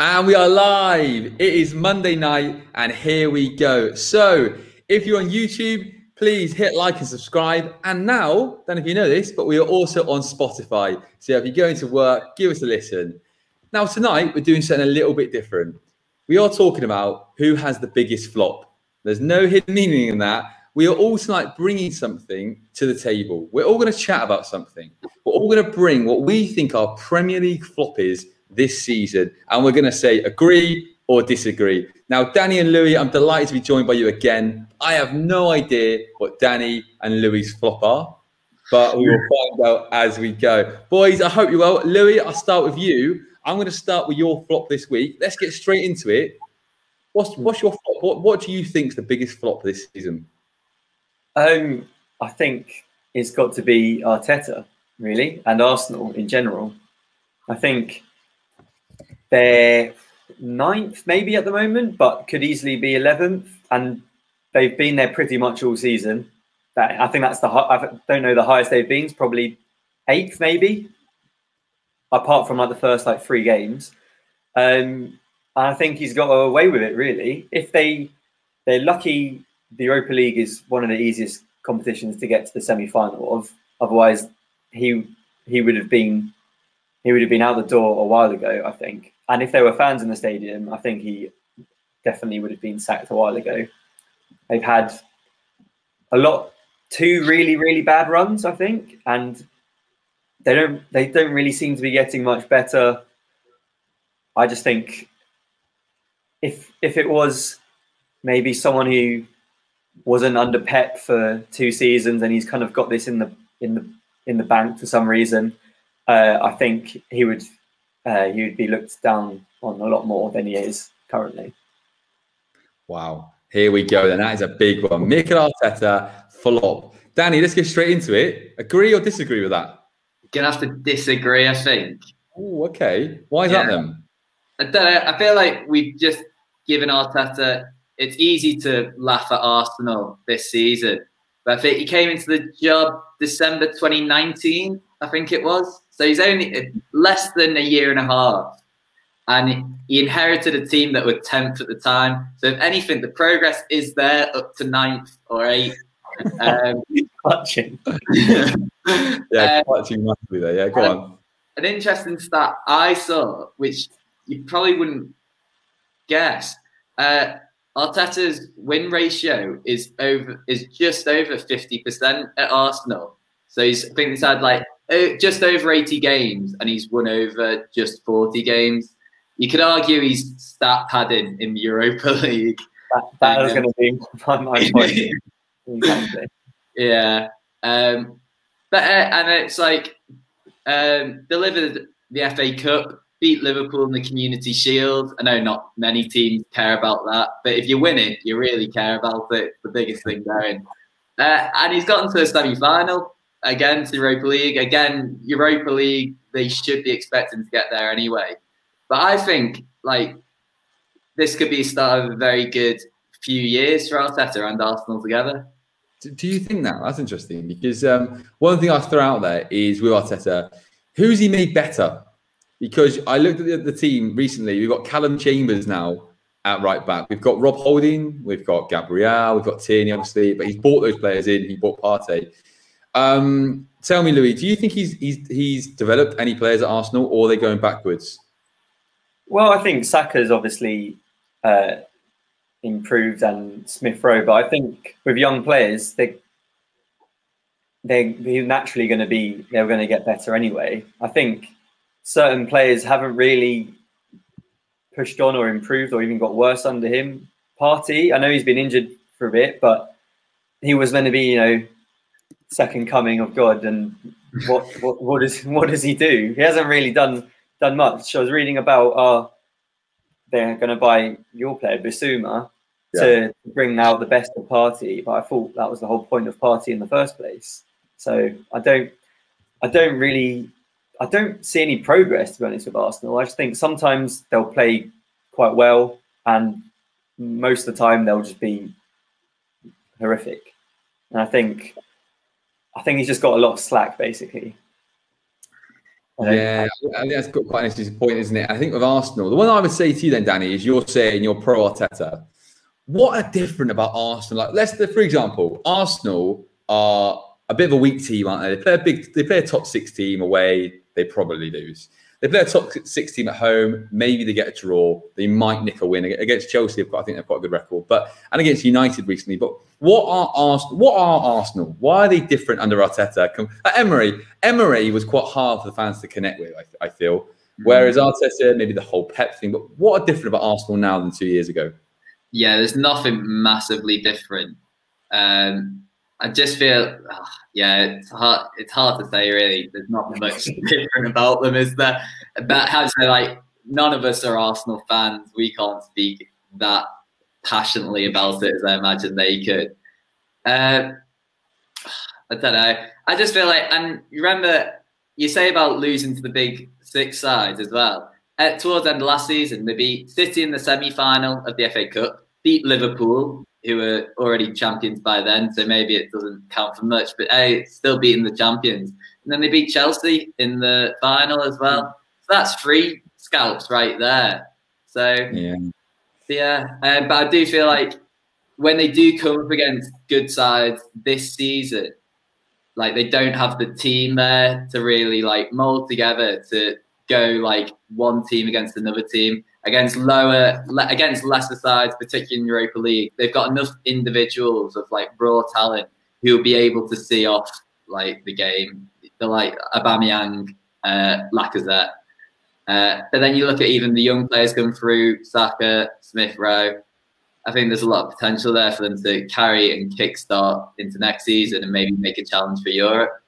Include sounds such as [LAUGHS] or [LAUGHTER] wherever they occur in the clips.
And we are live. It is Monday night, and here we go. So, if you're on YouTube, please hit like and subscribe. And now, don't know if you know this, but we are also on Spotify. So, if you're going to work, give us a listen. Now, tonight, we're doing something a little bit different. We are talking about who has the biggest flop. There's no hidden meaning in that. We are all tonight bringing something to the table. We're all going to chat about something. We're all going to bring what we think our Premier League flop is this season. And we're going to say agree or disagree. Now, Danny and Louis, I'm delighted to be joined by you again. I have no idea what Danny and Louis' flop are, but we will find out as we go. Boys, I hope you're well. Louis, I'll start with you. I'm going to start with your flop this week. Let's get straight into it. What's, what's your flop? What, what do you think is the biggest flop this season? Um, I think it's got to be Arteta, really, and Arsenal in general. I think they're ninth, maybe at the moment, but could easily be 11th. And they've been there pretty much all season. That I think that's the I don't know the highest they've been. It's probably eighth, maybe, apart from like the first like three games. Um, and I think he's got away with it really. If they they're lucky, the Europa League is one of the easiest competitions to get to the semi final of. Otherwise, he he would have been he would have been out the door a while ago. I think. And if there were fans in the stadium, I think he definitely would have been sacked a while ago. They've had a lot, two really, really bad runs, I think, and they don't they don't really seem to be getting much better. I just think if if it was maybe someone who wasn't under Pep for two seasons and he's kind of got this in the in the in the bank for some reason, uh, I think he would uh, he would be looked down on a lot more than he is currently. Wow. Here we go. Then that is a big one. Mikel Arteta, flop. Danny, let's get straight into it. Agree or disagree with that? Gonna have to disagree, I think. Oh, okay. Why is yeah. that then? I don't know. I feel like we've just given Arteta. It's easy to laugh at Arsenal this season, but I think he came into the job December 2019. I think it was. So he's only less than a year and a half. And he inherited a team that were 10th at the time. So if anything, the progress is there up to ninth or eighth. Um, clutching. [LAUGHS] yeah, uh, clutching massively there. Yeah, go on. An interesting stat I saw, which you probably wouldn't guess. Uh, Arteta's win ratio is over is just over 50% at Arsenal. So he's I think he's had like uh, just over 80 games and he's won over just 40 games. You could argue he's stat padding in the Europa [LAUGHS] League. That, going to be [LAUGHS] my [LAUGHS] point. yeah. Um, but uh, and it's like um, delivered the FA Cup, beat Liverpool in the Community Shield. I know not many teams care about that, but if you win it, you really care about it. It's the biggest thing going. Uh, and he's gotten to a semi-final again to Europa League. Again, Europa League, they should be expecting to get there anyway. But I think like this could be start of a very good few years for Arteta and Arsenal together. Do you think that? That's interesting because um, one thing I throw out there is with Arteta, who's he made better? Because I looked at the, the team recently. We've got Callum Chambers now at right back. We've got Rob Holding, we've got Gabriel, we've got Tierney, obviously, but he's bought those players in. He bought Partey. Um, tell me, Louis, do you think he's he's he's developed any players at Arsenal, or are they going backwards? Well, I think Saka's obviously uh, improved and Smith Rowe, but I think with young players, they they're naturally going to be they're going to get better anyway. I think certain players haven't really pushed on or improved or even got worse under him. Partey, I know he's been injured for a bit, but he was going to be, you know, second coming of God, and what what what does [LAUGHS] what does he do? He hasn't really done done much. I was reading about uh they're going to buy your player Bissouma yeah. to bring out the best of Partey, but I thought that was the whole point of Partey in the first place. So I don't I don't really I don't see any progress to be honest with Arsenal. I just think sometimes they'll play quite well, and most of the time they'll just be horrific. And I think I think he's just got a lot of slack, basically. Um, yeah, I think that's quite an interesting point, isn't it? I think with Arsenal, the one I would say to you then, Danny, is you're saying you're pro Arteta. What are different about Arsenal? Like, let's for example, Arsenal are a bit of a weak team, aren't they? They play a big, they play a top six team away. They probably lose. They play a top six team at home. Maybe they get a draw. They might nick a win against Chelsea. I think they've got a good record, but and against United recently. But what are Arsenal? What are Arsenal? Why are they different under Arteta? Emery, Emery was quite hard for the fans to connect with. I, I feel. Mm-hmm. Whereas Arteta, maybe the whole Pep thing. But what are different about Arsenal now than two years ago? Yeah, there's nothing massively different. Um, I just feel, oh, yeah, it's hard. It's hard to say really. There's not much [LAUGHS] different about them, is there? But how to say, like, none of us are Arsenal fans. We can't speak that passionately about it as I imagine they could. Uh, I don't know. I just feel like, and you remember you say about losing to the big six sides as well. Uh, towards the end of last season, they beat City in the semi-final of the FA Cup, beat Liverpool, who were already champions by then, so maybe it doesn't count for much. But hey, still beating the champions, and then they beat Chelsea in the final as well. So that's three scalps right there. So yeah, yeah. Uh, but I do feel like when they do come up against good sides this season, like they don't have the team there to really like mold together to go like one team against another team against lower against lesser sides, particularly in Europa League. They've got enough individuals of like raw talent who will be able to see off like the game. The like Aubameyang, uh, Lacazette. Uh, but then you look at even the young players come through, Saka, Smith Rowe. I think there's a lot of potential there for them to carry and kickstart into next season and maybe make a challenge for Europe.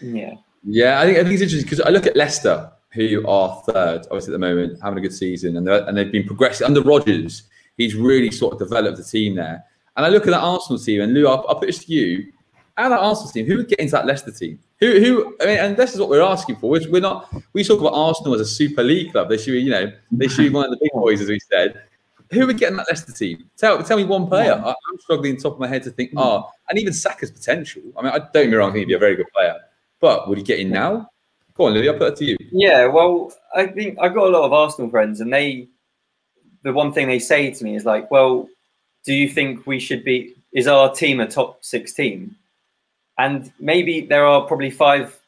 Yeah. Yeah, I think I think it's interesting because I look at Leicester who are third, obviously at the moment, having a good season, and and they've been progressing under Rodgers. He's really sort of developed the team there. And I look at that Arsenal team, and Lou, I'll, I'll put this to you: out of that Arsenal team, who would get into that Leicester team? Who, who? I mean, and this is what we're asking for. We're, we're not. We talk about Arsenal as a Super League club. They should, be, you know, they should be one of the big boys, as we said. Who would get in that Leicester team? Tell, tell me one player. I, am struggling top of my head to think. Oh, and even Saka's potential. I mean, I don't get me wrong. I think he'd be a very good player, but would he get in now? Go on, Lily. I'll put it to you. Yeah, well, I think I've got a lot of Arsenal friends, and they, the one thing they say to me is like, "Well, do you think we should be? Is our team a top six team?" And maybe there are probably five,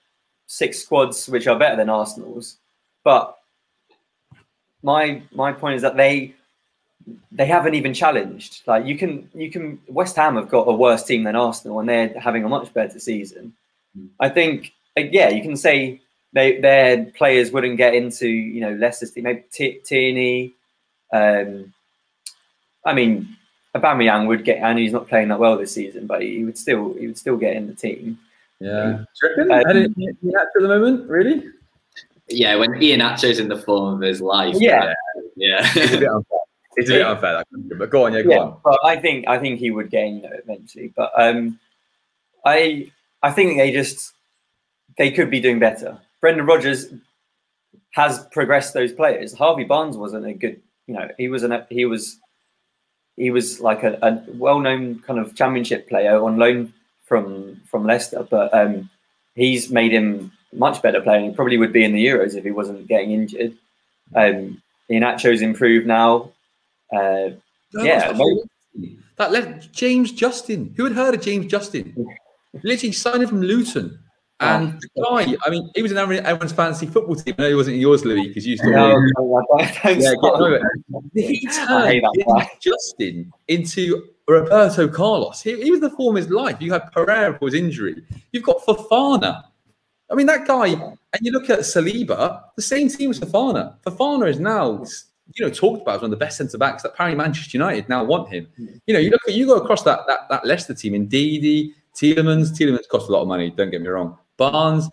six squads which are better than Arsenal's, but my my point is that they they haven't even challenged. Like you can you can West Ham have got a worse team than Arsenal, and they're having a much better season. Mm. I think yeah, you can say they, their players wouldn't get into you know Leicester's team. Maybe T- Tierney. Um, I mean, Aubameyang would get, and he's not playing that well this season, but he would still he would still get in the team. Yeah, um, at the moment, really? Yeah, when Ian Iheanacho's in the form of his life. Yeah, yeah. it's a bit unfair. It's a bit unfair, that but go on, yeah, go yeah, on. But I think I think he would gain, you know, eventually. But um, I I think they just they could be doing better. Brendan Rodgers has progressed those players. Harvey Barnes wasn't a good, you know, he was an he was he was like a, a well-known kind of championship player on loan from from Leicester, but um, he's made him much better player. He probably would be in the Euros if he wasn't getting injured. Um, Iheanacho's improved now. Uh, yeah, that left James Justin. Who had heard of James Justin? [LAUGHS] Literally signed him from Luton. Ah, and the guy, I mean, he was in everyone's fantasy football team. I know he wasn't in yours, Louis, because you used to. No, no, yeah, he turned Justin into Roberto Carlos. He, he, was the form of his life. You had Pereira for his injury. You've got Fofana. I mean, that guy, and you look at Saliba, the same team as Fofana. Fofana is now, you know, talked about as one of the best centre backs that apparently Manchester United now want him. You know, you look at you go across that that, that Leicester team in Ndidi, Tielemans. Tielemans cost a lot of money. Don't get me wrong. Barnes.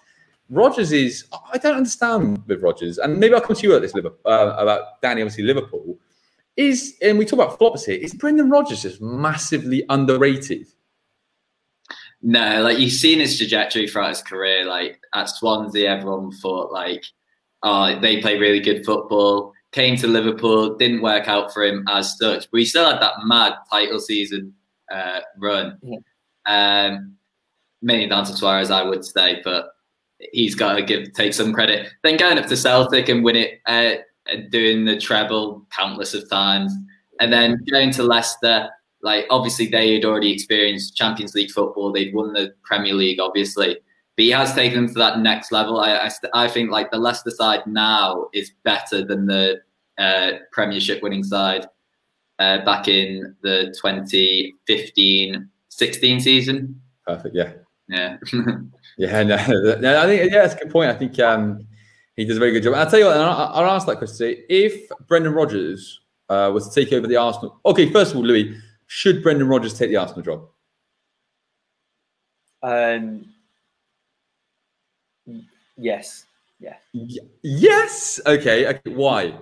Rodgers is, I don't understand with Rodgers, and maybe I'll come to you at this Liverpool, uh, about Danny, obviously Liverpool. Is, and we talk about flops here, is Brendan Rodgers just massively underrated? No, like you've seen his trajectory throughout his career. Like at Swansea, everyone thought like, oh, they play really good football. Came to Liverpool, didn't work out for him as such, but he still had that mad title season uh, run. Yeah. Um, mainly down to Suarez, I would say. But he's got to give take some credit. Then going up to Celtic and win it, uh, doing the treble countless of times, and then going to Leicester. Like obviously they had already experienced Champions League football. They'd won the Premier League, obviously, but he has taken them to that next level. I, I, I think like the Leicester side now is better than the uh, Premiership winning side uh, back in the 2015 16 season. Perfect. Yeah. Yeah. [LAUGHS] yeah. No, [LAUGHS] no, I think yeah, that's a good point. I think um, he does a very good job. I'll tell you what. I'll, I'll ask that question. If Brendan Rodgers uh, was to take over the Arsenal, okay. First of all, Louis, should Brendan Rodgers take the Arsenal job? Um, yes. Yeah. Y- yes. Okay. okay. Why?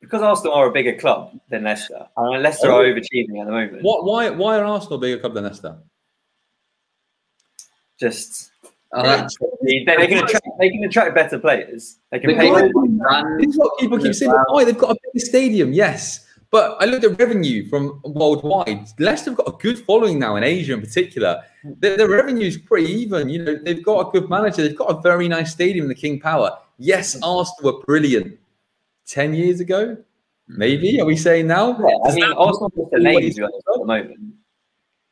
Because Arsenal are a bigger club than Leicester, and Leicester Oh. are overachieving at the moment. What? Why? Why are Arsenal a bigger club than Leicester? Just Oh, that's- they, they can attract they can attract better players. They can pay. goal more. brand- This is what people keep saying. Why oh, they've got a big stadium, yes. But I looked at revenue from worldwide. Leicester have got a good following now in Asia, in particular. Their, their revenue is pretty even. You know, they've got a good manager. They've got a very nice stadium, the King Power. Yes, Arsenal were brilliant ten years ago. Maybe are we saying now? Yeah, I mean, Arsenal just a name to be honest, at the moment.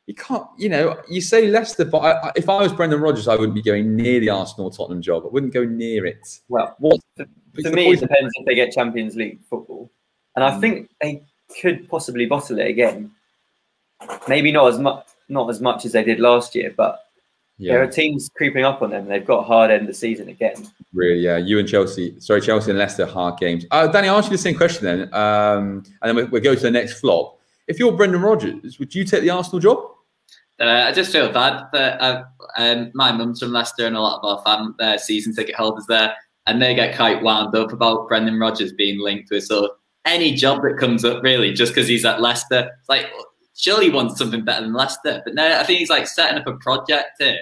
You can't. You know, you say Leicester, but I, if I was Brendan Rodgers, I wouldn't be going near the Arsenal Tottenham job. I wouldn't go near it. Well, What? to the me, it depends if they get Champions League football, and I think they could possibly bottle it again. Maybe not as much, not as much as they did last year, but there are teams creeping up on them. They've got a hard end of the season again. really. Yeah, you and Chelsea. Sorry, Chelsea and Leicester hard games. Uh, Danny, I'll ask you the same question then, um, and then we, we'll go to the next flop. If you're Brendan Rodgers, would you take the Arsenal job? Uh, I just feel bad that uh, um, my mum's from Leicester and a lot of our fam, uh, season ticket holders there, and they get quite wound up about Brendan Rodgers being linked with sort of any job that comes up, really, just because he's at Leicester. It's like, surely he wants something better than Leicester. But no, I think he's like setting up a project here.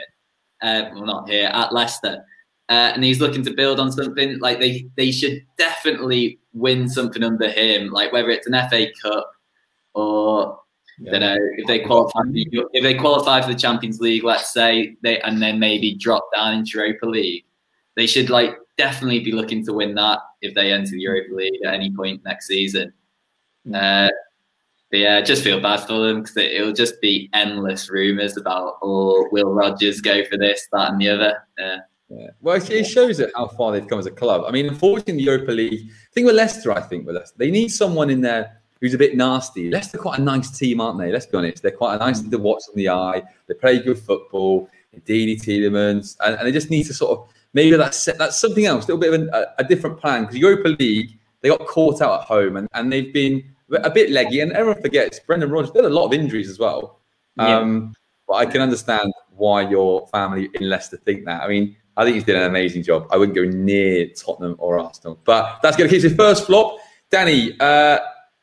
Uh, well, not here, at Leicester. Uh, and he's looking to build on something like they, they should definitely win something under him, like whether it's an FA Cup or don't know if they qualify. If they qualify for the Champions League, let's say they and then maybe drop down into Europa League, they should like definitely be looking to win that if they enter the Europa League at any point next season. Uh, but yeah, I just feel bad for them because it, it'll just be endless rumours about oh, will Rodgers go for this, that, and the other. Yeah. Yeah. Well, it- shows it how far they've come as a club. I mean, unfortunately, the Europa League, thing with Leicester, I think with Leicester, they need someone in there who's a bit nasty. Leicester quite a nice team, aren't they? Let's be honest. They're quite a nice thing to watch on the eye. They play good football. Ndidi, Tielemans, and, and they just need to sort of maybe that's that's something else, a little bit of an, a, a different plan. Because Europa League, they got caught out at home, and, and they've been a bit leggy. And everyone forgets Brendan Rodgers. Are a lot of injuries as well. Yeah. Um, but I can understand why your family in Leicester think that. I mean, I think he's done an amazing job. I wouldn't go near Tottenham or Arsenal. But that's going to keep his first flop. Danny, uh,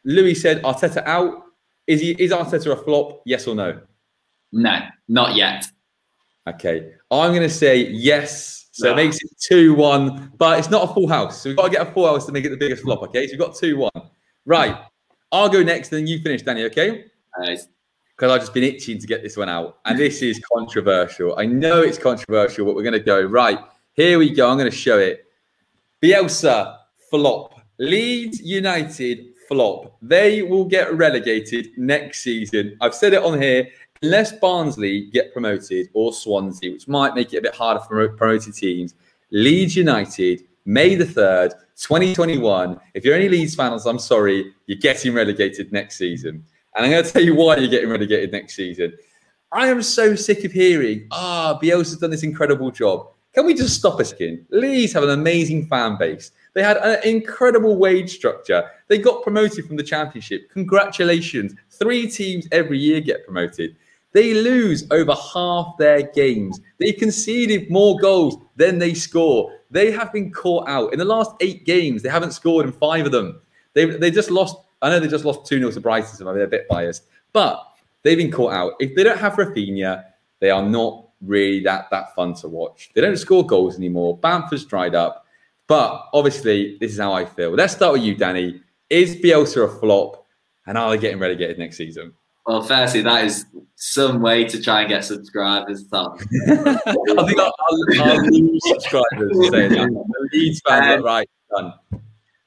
Louis said Arteta out. Is he is Arteta a flop? Yes or no? No, not yet. Okay. I'm going to say yes. So it Ah. makes it 2 1, but it's not a full house. So we've got to get a full house to make it the biggest flop. Okay. So we've got 2 1. Right. I'll go next, and then you finish, Danny. Okay. Uh, because I've just been itching to get this one out. And this is controversial. I know it's controversial, but we're going to go. Right, here we go. I'm going to show it. Bielsa, flop. Leeds United, flop. They will get relegated next season. I've said it on here. Unless Barnsley get promoted or Swansea, which might make it a bit harder for promoted teams, Leeds United, May the 3rd, 2021. If you're any Leeds fans, I'm sorry, you're getting relegated next season. And I'm going to tell you why you're getting relegated next season. I am so sick of hearing, ah, Bielsa's done this incredible job. Can we just stop a second? Leeds have an amazing fan base. They had an incredible wage structure. They got promoted from the championship. Congratulations. Three teams every year get promoted. They lose over half their games. They conceded more goals than they score. They have been caught out. In the last eight games, they haven't scored in five of them. They they just lost. I know they just lost 2 0 to Brighton, so they're a bit biased. But they've been caught out. If they don't have Raphinha, they are not really that, that fun to watch. They don't score goals anymore. Bamford's dried up. But obviously, this is how I feel. Let's start with you, Danny. Is Bielsa a flop? And are they getting relegated next season? Well, firstly, that is some way to try and get subscribers, Tom. [LAUGHS] I think I'll, lose subscribers saying that. The Leeds fans Um, right. Done.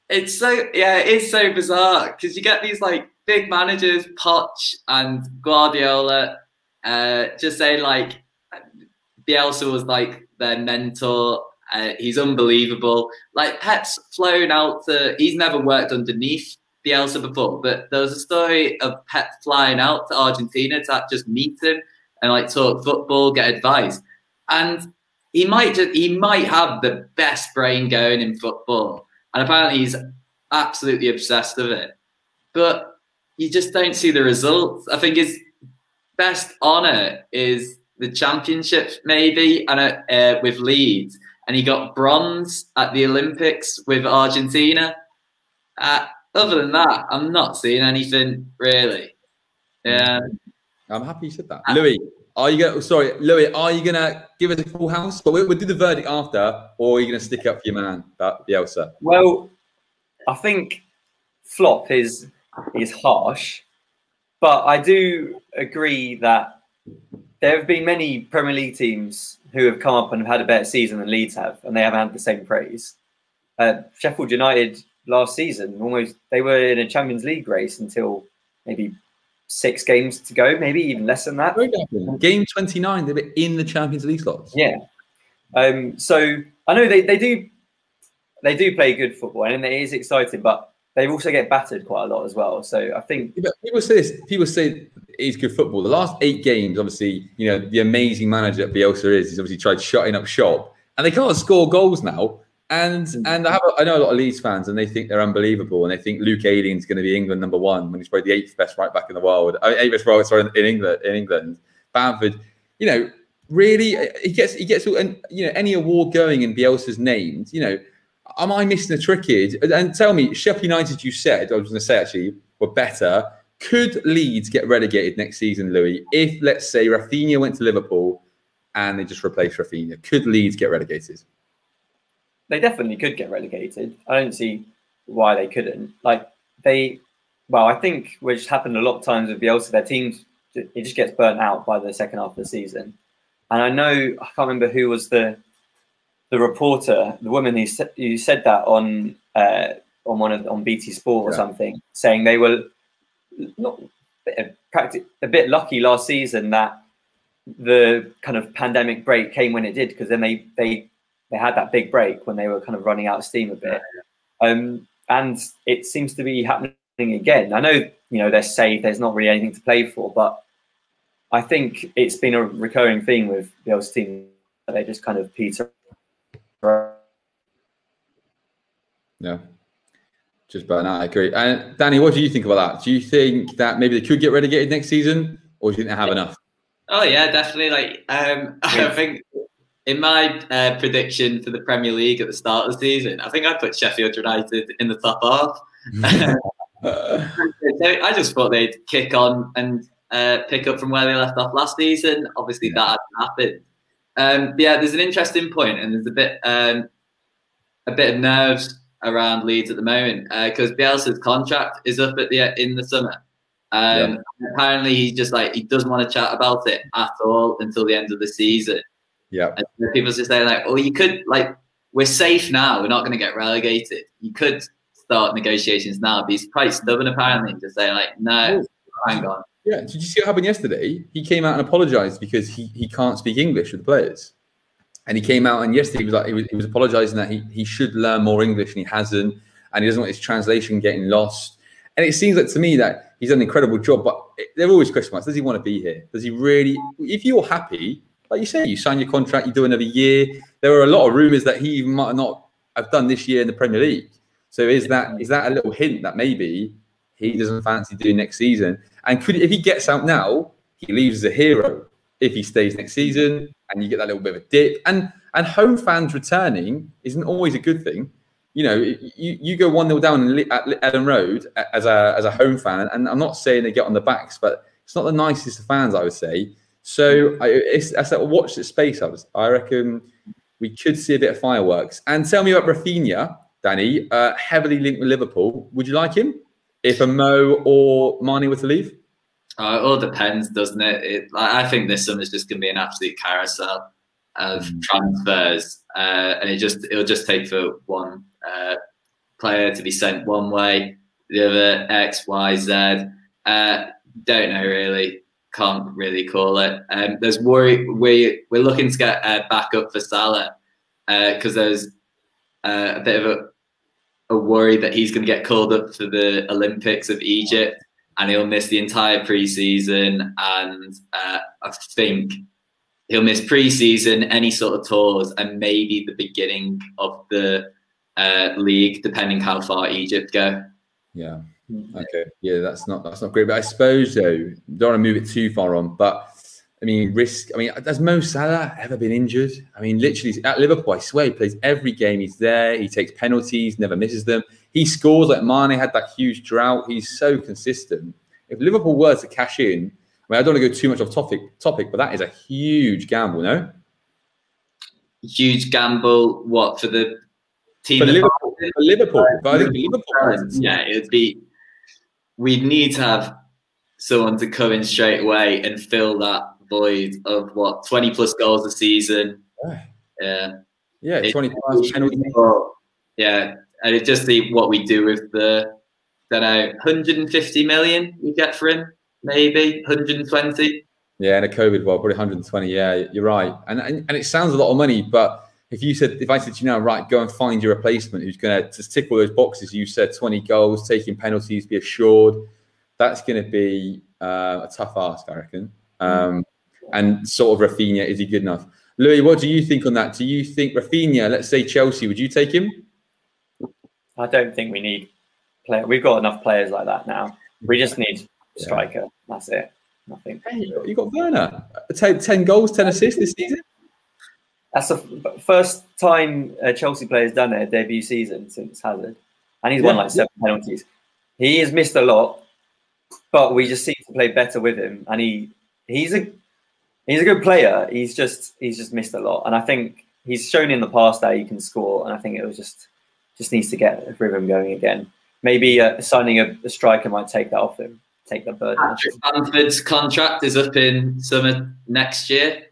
It's so yeah, it is so bizarre because you get these like big managers, Poch and Guardiola, uh, just saying like Bielsa was like their mentor. Uh, he's unbelievable. Like Pep's flown out to. He's never worked underneath Bielsa before, but there was a story of Pep flying out to Argentina to just meet him and like talk football, get advice, and he might just he might have the best brain going in football and apparently he's absolutely obsessed with it. But you just don't see the results. I think his best honour is the championship, maybe, and uh, with Leeds, and he got bronze at the Olympics with Argentina. Uh, other than that, I'm not seeing anything really. Yeah, I'm happy you said that. Louis, are you gonna Sorry, Louis, are you gonna give us a full house? But we'll, we'll do the verdict after, or are you gonna stick up for your man, Bielsa? Well, I think flop is is harsh, but I do agree that there have been many Premier League teams who have come up and have had a better season than Leeds have, and they haven't had the same praise. Uh, Sheffield United last season almost they were in a Champions League race until maybe six games to go, maybe even less than that. Game 29, they were in the Champions League slots. Yeah. Um, so I know they, they do they do play good football and it is exciting, but they also get battered quite a lot as well. So I think Yeah, people say this. People say it's good football. The last eight games, obviously, you know the amazing manager that Bielsa is. He's obviously tried shutting up shop, and they can't score goals now. And and I have a, I know a lot of Leeds fans, and they think they're unbelievable, and they think Luke Ayling's going to be England number one when he's probably the eighth best right back in the world, uh, eighth best right sorry in England. In England, Bamford, you know, really he gets he gets and you know any award going in Bielsa's named, you know. Am I missing a trick here? And tell me, Sheffield United, you said, I was going to say actually, were better. Could Leeds get relegated next season, Louis? If, let's say, Raphinha went to Liverpool and they just replaced Raphinha, could Leeds get relegated? they definitely could get relegated. I don't see why they couldn't. Like they, well, I think which happened a lot of times with Bielsa, their teams it just gets burnt out by the second half of the season. And I know I can't remember who was the the reporter, the woman who said, who said that on uh, on one of on BT Sport or Yeah. something, saying they were not practic- a bit lucky last season that the kind of pandemic break came when it did because then they they they had that big break when they were kind of running out of steam a bit. Um, and it seems to be happening again. I know, you know, they're safe, there's not really anything to play for, but I think it's been a recurring theme with the Bielsa team that they just kind of peter. Yeah. Just burnt out. I agree. And Danny, what do you think about that? Do you think that maybe they could get relegated next season, or do you think they have enough? Oh yeah, definitely. Like um, [LAUGHS] I think in my uh, prediction for the Premier League at the start of the season, I think I put Sheffield United in the top half. [LAUGHS] [LAUGHS] I just thought they'd kick on and uh, pick up from where they left off last season. Obviously, that hadn't happened. Um, yeah, there's an interesting point, and there's a bit um, a bit of nerves around Leeds at the moment because Bielsa's contract is up at the in the summer. Um, Apparently, he just like he doesn't want to chat about it at all until the end of the season. yeah. And people just saying like, "Oh, you could like we're safe now. We're not going to get relegated. You could start negotiations now." But he's quite stubborn apparently, just saying like, "No, hang on." Yeah. Did you see what happened yesterday? He came out and apologized because he, he can't speak English with the players. And he came out and yesterday he was like he was, he was apologizing that he, he should learn more English and he hasn't, and he doesn't want his translation getting lost. And it seems like to me that he's done an incredible job, but there are always question marks. Does he want to be here? Does he really? If you're happy, like you say, you sign your contract, you do another year. There are a lot of rumours that he might not have done this year in the Premier League. So is that is that a little hint that maybe he doesn't fancy doing next season? And could if he gets out now, he leaves as a hero. If he stays next season, and you get that little bit of a dip, and and home fans returning isn't always a good thing. You know, you, you go one 0 down at Elland Road as a as a home fan, and I'm not saying they get on the backs, but it's not the nicest of fans, I would say. So I, it's, I said, watch the space. I was, I reckon we could see a bit of fireworks. And tell me about Raphinha, Danny, uh, heavily linked with Liverpool. Would you like him if a Mo or Mane were to leave? Uh, it all depends, doesn't it? it I think this summer is just going to be an absolute carousel of mm. transfers, uh, and it just it'll just take for one uh, player to be sent one way, the other X, Y, Z. Uh, don't know really. Can't really call it. Um, there's worry. We we're looking to get a backup for Salah because uh, there's uh, a bit of a a worry that he's going to get called up for the Olympics of Egypt and he'll miss the entire preseason. And uh, I think he'll miss preseason, any sort of tours, and maybe the beginning of the uh, league, depending how far Egypt go. Yeah. Okay. Yeah, that's not that's not great. But I suppose though, don't want to move it too far on, but I mean, risk. I mean, has Mo Salah ever been injured? I mean, literally at Liverpool, I swear he plays every game. He's there. He takes penalties, never misses them. He scores like Mane had that huge drought. He's so consistent. If Liverpool were to cash in, I mean, I don't want to go too much off topic, topic, but that is a huge gamble, no? Huge gamble. What for the team? For Liverpool, for Liverpool. Think Liverpool. Yeah, it'd be. We'd need to have someone to come in straight away and fill that void of what 20 plus goals a season. Yeah. Yeah, 20 plus penalties. Yeah, and it just see what we do with the, don't know, 150 million we get for him, maybe 120. Yeah, in a COVID world, probably 120. Yeah, you're right. And, and and it sounds a lot of money, but if you said, if I said to you now, right, go and find your replacement who's going to just tick all those boxes, you said 20 goals, taking penalties, be assured, that's going to be uh, a tough ask, I reckon. Um, and sort of Raphinha, is he good enough? Louis, what do you think on that? Do you think Raphinha, let's say Chelsea, would you take him? I don't think we need play. We've got enough players like that now. We just need striker. Yeah. That's it. Nothing. Hey, you got Werner. 10, 10 goals, 10 assists this season. That's the first time a Chelsea player's done their debut season since Hazard. And he's yeah. won like seven penalties. He has missed a lot, but we just seem to play better with him. And he he's a he's a good player. He's just he's just missed a lot, and I think he's shown in the past that he can score. And I think it was just just needs to get a rhythm going again. Maybe uh, signing a, a, striker might take that off him, take that burden. Patrick Bamford's contract is up in summer next year.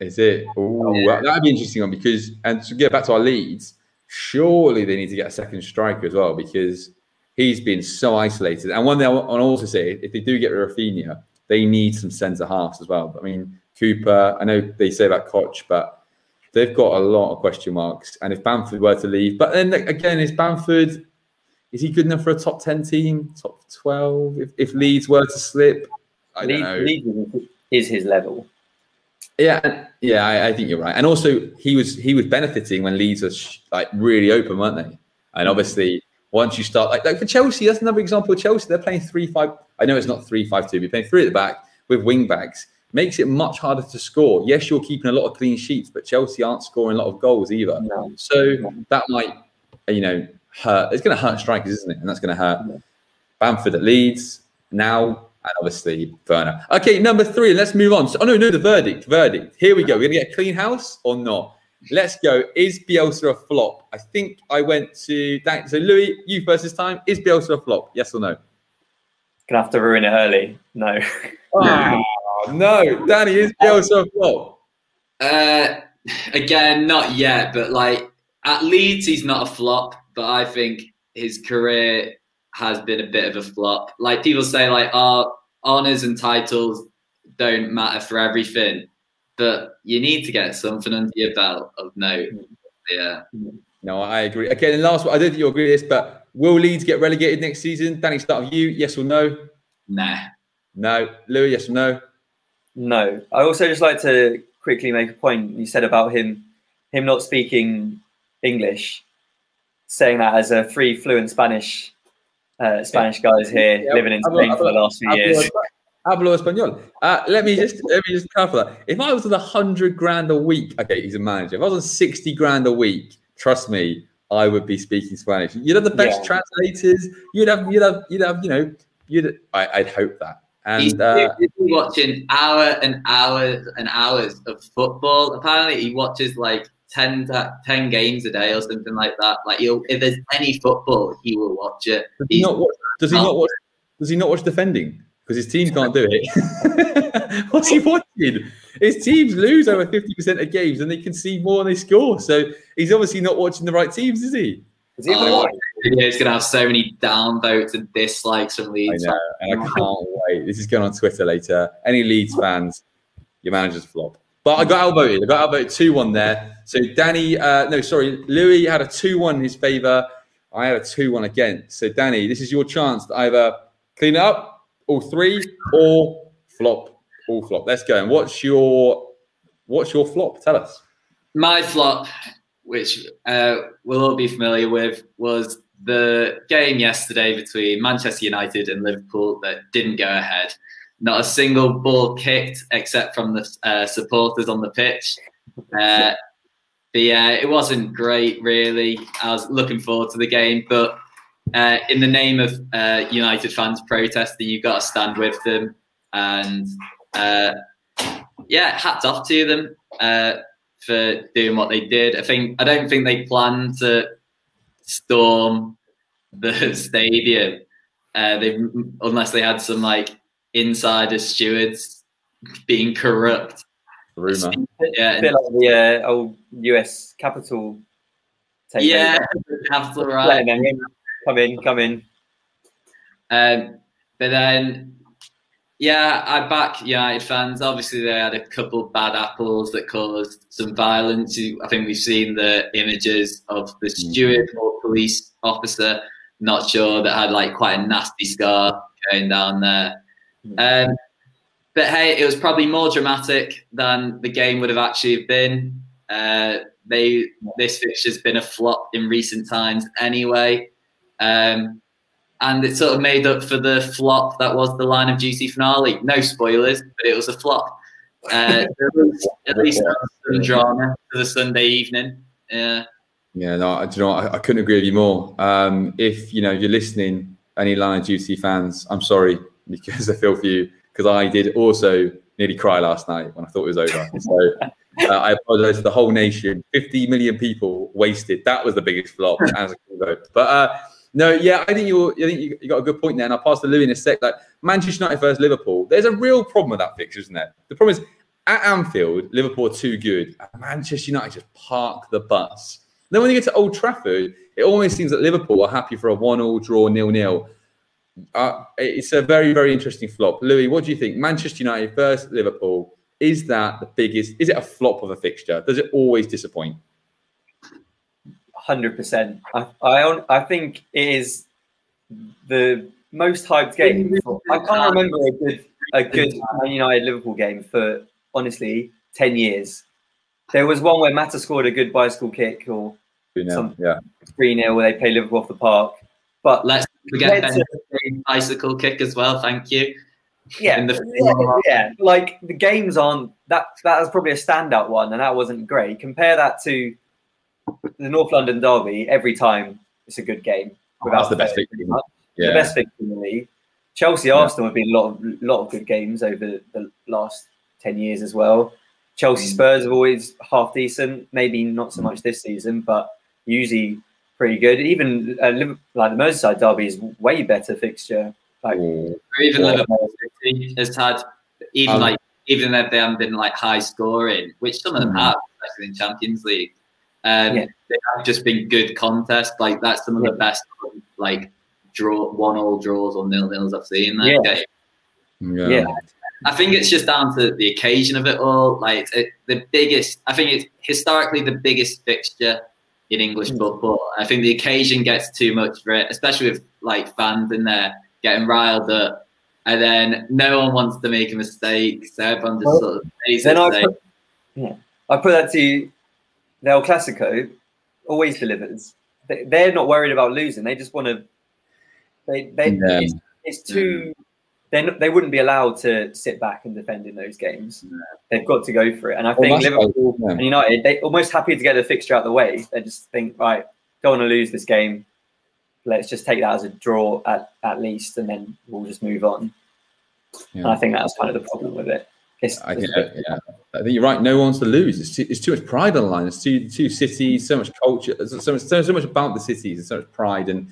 Is it? Oh, yeah. that'd be interesting one because, and to get back to our Leeds, surely they need to get a second striker as well because he's been so isolated. And one thing I want to also say, if they do get Raphinha, they need some centre halves as well. I mean, Cooper, I know they say about Koch, but they've got a lot of question marks. And if Bamford were to leave, but then again, is Bamford is he good enough for a top ten team, top twelve? If, if Leeds were to slip, I Leeds, don't know. Leeds is his level. Yeah, yeah, I, I, think you're right. And also, he was he was benefiting when Leeds was like really open, weren't they? And mm. obviously, once you start like, like for Chelsea, that's another example of Chelsea. They're playing three five. I know it's not three five two. You're playing three at the back with wing backs makes it much harder to score. Yes, you're keeping a lot of clean sheets, but Chelsea aren't scoring a lot of goals either. No. So no. that might, you know, hurt. It's going to hurt strikers, isn't it? And that's going to hurt no. Bamford at Leeds now, and obviously Werner. Okay, number three. Let's move on. So, oh no, no, the verdict. Verdict. Here we go. We're going to get a clean house or not? Let's go. Is Bielsa a flop? I think I went to. That. So Louis, you first this time. Is Bielsa a flop? Yes or no? Gonna have to ruin it early. No. Oh, [LAUGHS] no, Danny is Bielsa a flop. Uh, again, not yet, but like at Leeds, he's not a flop. But I think his career has been a bit of a flop. Like people say, like our honors and titles don't matter for everything, but you need to get something under your belt of note. Yeah. No, I agree. Okay, and last one, I don't think you'll agree with this, but will Leeds get relegated next season? Danny, start with you. Yes or no? Nah. No. Louis, yes or no? No. I also just like to quickly make a point you said about him him not speaking English, saying that as a free fluent Spanish uh, Spanish guys here yeah, living in Spain for the last few years. Hablo español. Uh, let me just let me just clarify that. If I was on a hundred grand a week, okay, he's a manager. If I was on sixty grand a week, trust me, I would be speaking Spanish. You'd have the best yeah. translators. You'd have you'd have you'd have you know you'd. I, would hope that. And he's uh, watching hour and hours and hours of football. Apparently, he watches like 10, 10 games a day or something like that. Like, he'll, if there's any football, he will watch it. Does he, not watch, does he not watch? Does he not watch defending? because his team can't do it. [LAUGHS] What's he watching? His teams lose over 50% of games and they concede more than they score. So he's obviously not watching the right teams, is he? Is Oh, yeah, it's gonna have so many downvotes and dislikes from I know, and I can't wait. This is going on Twitter later. Any Leeds fans, your manager's flop. But I got outvoted. I got outvoted 2 1 there. So Danny, uh, no, sorry, Louis had a 2 1 in his favour. I had a 2 1 against. So, Danny, this is your chance to either clean it up, all three, or flop, all flop. Let's go. And what's your what's your flop? Tell us. My flop, which uh, we'll all be familiar with, was the game yesterday between Manchester United and Liverpool that didn't go ahead. Not a single ball kicked except from the uh, supporters on the pitch. Uh, but yeah, it wasn't great, really. I was looking forward to the game, but uh, in the name of uh, United fans protesting, you've got to stand with them. And uh, yeah, hats off to them uh, for doing what they did. I think I don't think they planned to storm the [LAUGHS] stadium. Uh, they unless they had some like insider stewards being corrupt. Rumor. Yeah, A bit like the uh, old US Capitol. yeah, capital right. Letting them in. Come in, come in. Um, but then, yeah, I back United fans. Obviously, they had a couple bad apples that caused some violence. I think we've seen the images of the steward or police officer, not sure, that had like quite a nasty scar going down there. Um, but hey, it was probably more dramatic than the game would have actually been. Uh, they this fixture's been a flop in recent times anyway. Um, and it sort of made up for the flop that was the line of duty finale. No spoilers, but it was a flop. Uh, [LAUGHS] at least some drama for the Sunday evening. Yeah, Yeah, no, I- do you know? I, I couldn't agree with you more. Um, if you know you're listening, any Line of Duty fans, I'm sorry [LAUGHS] because I feel for you because I did also nearly cry last night when I thought it was over. So [LAUGHS] uh, I apologize to the whole nation. 50 million people wasted. That was the biggest flop as a vote. But uh, no, yeah, I think you. I think you, got a good point there. And I'll pass to Louis in a sec. Like Manchester United versus Liverpool. There's a real problem with that fixture, isn't there? The problem is at Anfield, Liverpool are too good. and Manchester United just park the bus. Then when you get to Old Trafford, it almost seems that Liverpool are happy for a one-all draw, nil-nil. Uh, it's a very, very interesting flop. Louis, what do you think? Manchester United versus Liverpool. Is that the biggest? Is it a flop of a fixture? Does it always disappoint? Hundred percent. I, I I think it is the most hyped game. I can't remember a good a good Man United Liverpool game for honestly ten years. There was one where Mata scored a good bicycle kick or You know, Some- yeah. three 0 where they play Liverpool off the park. But let's forget Let's- Ben's bicycle kick as well. Thank you. yeah, in the- yeah, yeah, like the games aren't that. That was probably a standout one, and that wasn't great. Compare that to the North London derby. Every time it's a good game. That's the best fail. fixture. the best fixture in the league. Chelsea Arsenal have been a lot of lot of good games over the last ten years as well. Chelsea Mm. Spurs have always half decent, maybe not so much this season, but usually pretty good. Even uh, like the Merseyside derby is way better fixture. Like Ooh. Or even Yeah. Liverpool City has had even Um, like even if they haven't been like high scoring, which some of them Mhm. have, especially in Champions League. Um, Yeah. They have just been good contests. Like that's some of the best like draw one all draws or nil nils I've seen that Yeah. game. Yeah. yeah, I think it's just down to the occasion of it all. Like it, the biggest, I think it's historically the biggest fixture in English Mm. football. I think the occasion gets too much for it, especially with like fans in there getting riled up, and then no one wants to make a mistake, so everyone just Well, sort of plays Then I safe. put, yeah, I put that to the El Clasico. Always delivers. They, they're not worried about losing. They just want to. They they Yeah. it's, it's too. They they wouldn't be allowed to sit back and defend in those games. They've got to go for it. And I Well, think Liverpool and. United they almost happy to get the fixture out of the way. They just think right, don't want to lose this game. Let's just take that as a draw at, at least, and then we'll just move on. Yeah. And I think that's kind of the problem with it. It's, I think, yeah, I think you're right. No one wants to lose. It's too, it's too much pride on the line. It's too two cities, so much culture, so much, so, so much about the cities, and so much pride. And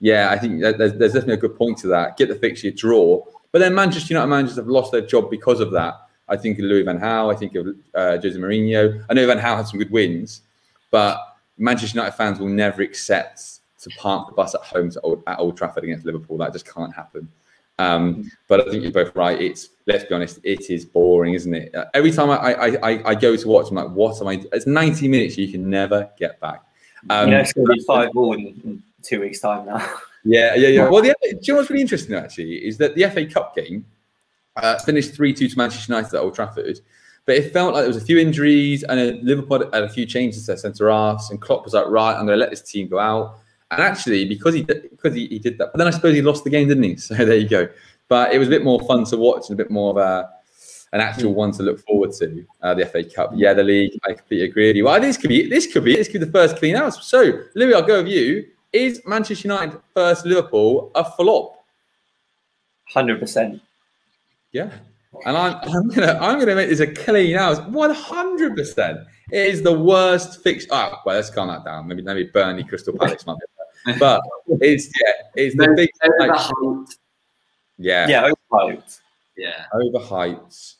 yeah, I think that there's, there's definitely a good point to that. Get the fixture, draw. But then Manchester United managers have lost their job because of that. I think of Louis Van Gaal. I think of uh, Jose Mourinho. I know Van Gaal had some good wins, but Manchester United fans will never accept to park the bus at home to Old, at Old Trafford against Liverpool. That just can't happen. Um, but I think you're both right. It's let's be honest, it is boring, isn't it? Uh, every time I, I, I, I, go to watch, I'm like, what am I? It's 90 minutes. You can never get back. Um, you know, it's going to be five all in, in, two weeks' time now. [LAUGHS] Yeah, yeah, yeah. Well, the, do you know what's really interesting actually is that the FA Cup game uh, finished 3 2 to Manchester United at Old Trafford. But it felt like there was a few injuries and Liverpool had a few changes to their centre halves, and Klopp was like, right, I'm going to let this team go out. And actually, because he did, because he, he did that, but then I suppose he lost the game, didn't he? [LAUGHS] So there you go. But it was a bit more fun to watch and a bit more of a an actual one to look forward to. Uh, the FA Cup, yeah, the league. I completely agree with you. Well, this could be this could be this could be the first clean out. So, Louis, I'll go with you. Is Manchester United first Liverpool a flop? Hundred percent. Yeah, and I'm, [LAUGHS] I'm gonna I'm gonna make this a clean out. One hundred percent. It is the worst fix. Oh, well, let's calm that down. Maybe maybe Burnley Crystal Palace might be but it's yeah, it's the big. Like, yeah. Yeah, overhyped. Yeah. Overhyped.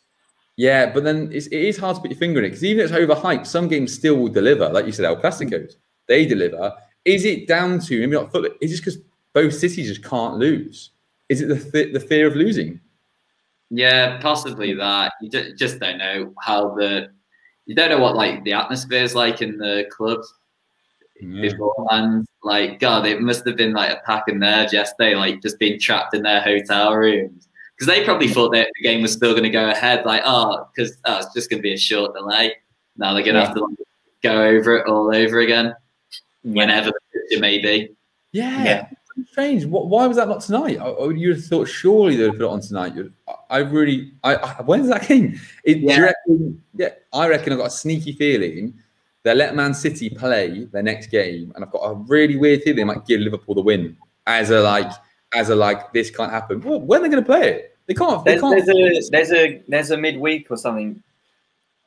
Yeah, but then it's, it is hard to put your finger in it because even if it's overhyped, some games still will deliver. Like you said, El Clasicos, mm. they deliver. Is it down to maybe not football? Is it because both cities just can't lose? Is it the th- the fear of losing? Yeah, possibly that. You just don't know how the you don't know what like the atmosphere is like in the clubs yeah. beforehand. Like, God, it must have been like a pack of nerves yesterday, like just being trapped in their hotel rooms. Because they probably thought that the game was still going to go ahead, like, oh, because oh, it's just going to be a short delay. Now they're going to yeah. have to like, go over it all over again, whenever it may be. Yeah. yeah. Strange. Why was that not tonight? You'd have thought surely they'd put it on tonight. I really, I, I when's that game? It, yeah. Reckon, yeah, I reckon I've got a sneaky feeling they let Man City play their next game, and I've got a really weird feeling they might give Liverpool the win as a like as a like this can't happen. Well, when are they going to play it? They can't. They there's, can't. There's a there's a there's a midweek or something.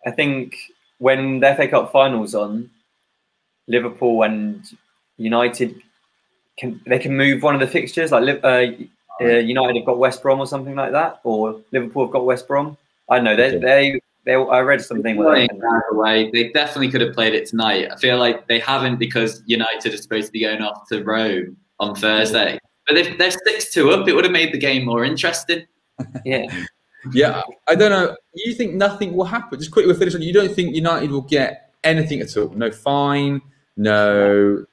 I think when the FA Cup finals on, Liverpool and United can they can move one of the fixtures like uh, uh, United have got West Brom or something like that, or Liverpool have got West Brom. I don't know they they they, I read something where away. They definitely could have played it tonight. I feel like they haven't because United are supposed to be going off to Rome on Thursday. But if they're six two up, it would have made the game more interesting. Yeah. yeah, I don't know. You think nothing will happen? Just quickly, we'll finish on. You don't think United will get anything at all? No fine, no.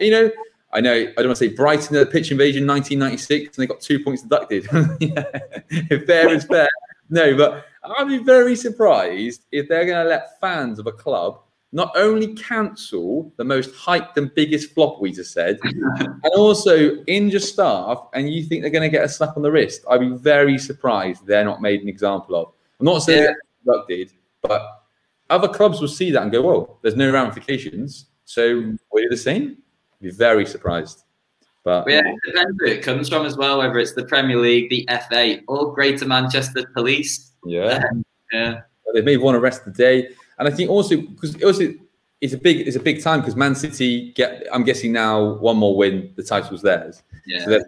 You know, I know. I don't want to say Brighton the pitch invasion 1996, and they got two points deducted. [LAUGHS] yeah. If fair is fair. No, but I'd be very surprised if they're going to let fans of a club not only cancel the most hyped and biggest flop we just said, [LAUGHS] and also injure staff, and you think they're going to get a slap on the wrist. I'd be very surprised they're not made an example of. I'm not saying yeah. that did, but other clubs will see that and go, "Well, there's no ramifications, so we're the same." I'd be very surprised. But yeah, it depends where it comes from as well, whether it's the Premier League, the FA, or Greater Manchester Police yeah. [LAUGHS] yeah. They may want to rest the day. And I think also because also it's a big it's a big time because Man City get I'm guessing now one more win, the title's theirs. Yeah. So that's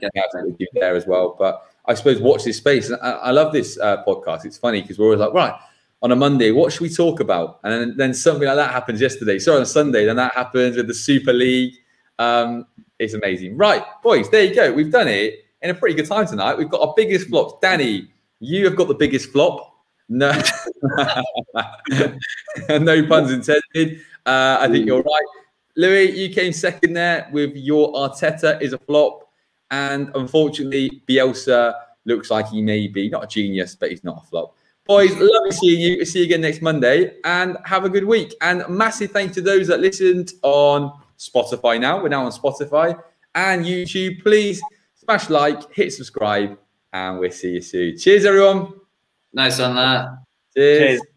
there as well. But I suppose watch this space. And I, I love this uh, podcast. It's funny because we're always like, right, on a Monday, what should we talk about? And then, then something like that happens yesterday. So on a Sunday, then that happens with the Super League. Um, it's amazing. Right, boys, there you go. We've done it in a pretty good time tonight. We've got our biggest flops. Danny, you have got the biggest flop. No, [LAUGHS] no puns intended. Uh, I think you're right. Louis, you came second there with your Arteta is a flop. And unfortunately, Bielsa looks like he may be not a genius, but he's not a flop. Boys, lovely seeing you. See you again next Monday and have a good week. And massive thanks to those that listened on Spotify now. We're now on Spotify and YouTube. Please smash like, hit subscribe, and we'll see you soon. Cheers, everyone. Nice on that. Cheers. Cheers.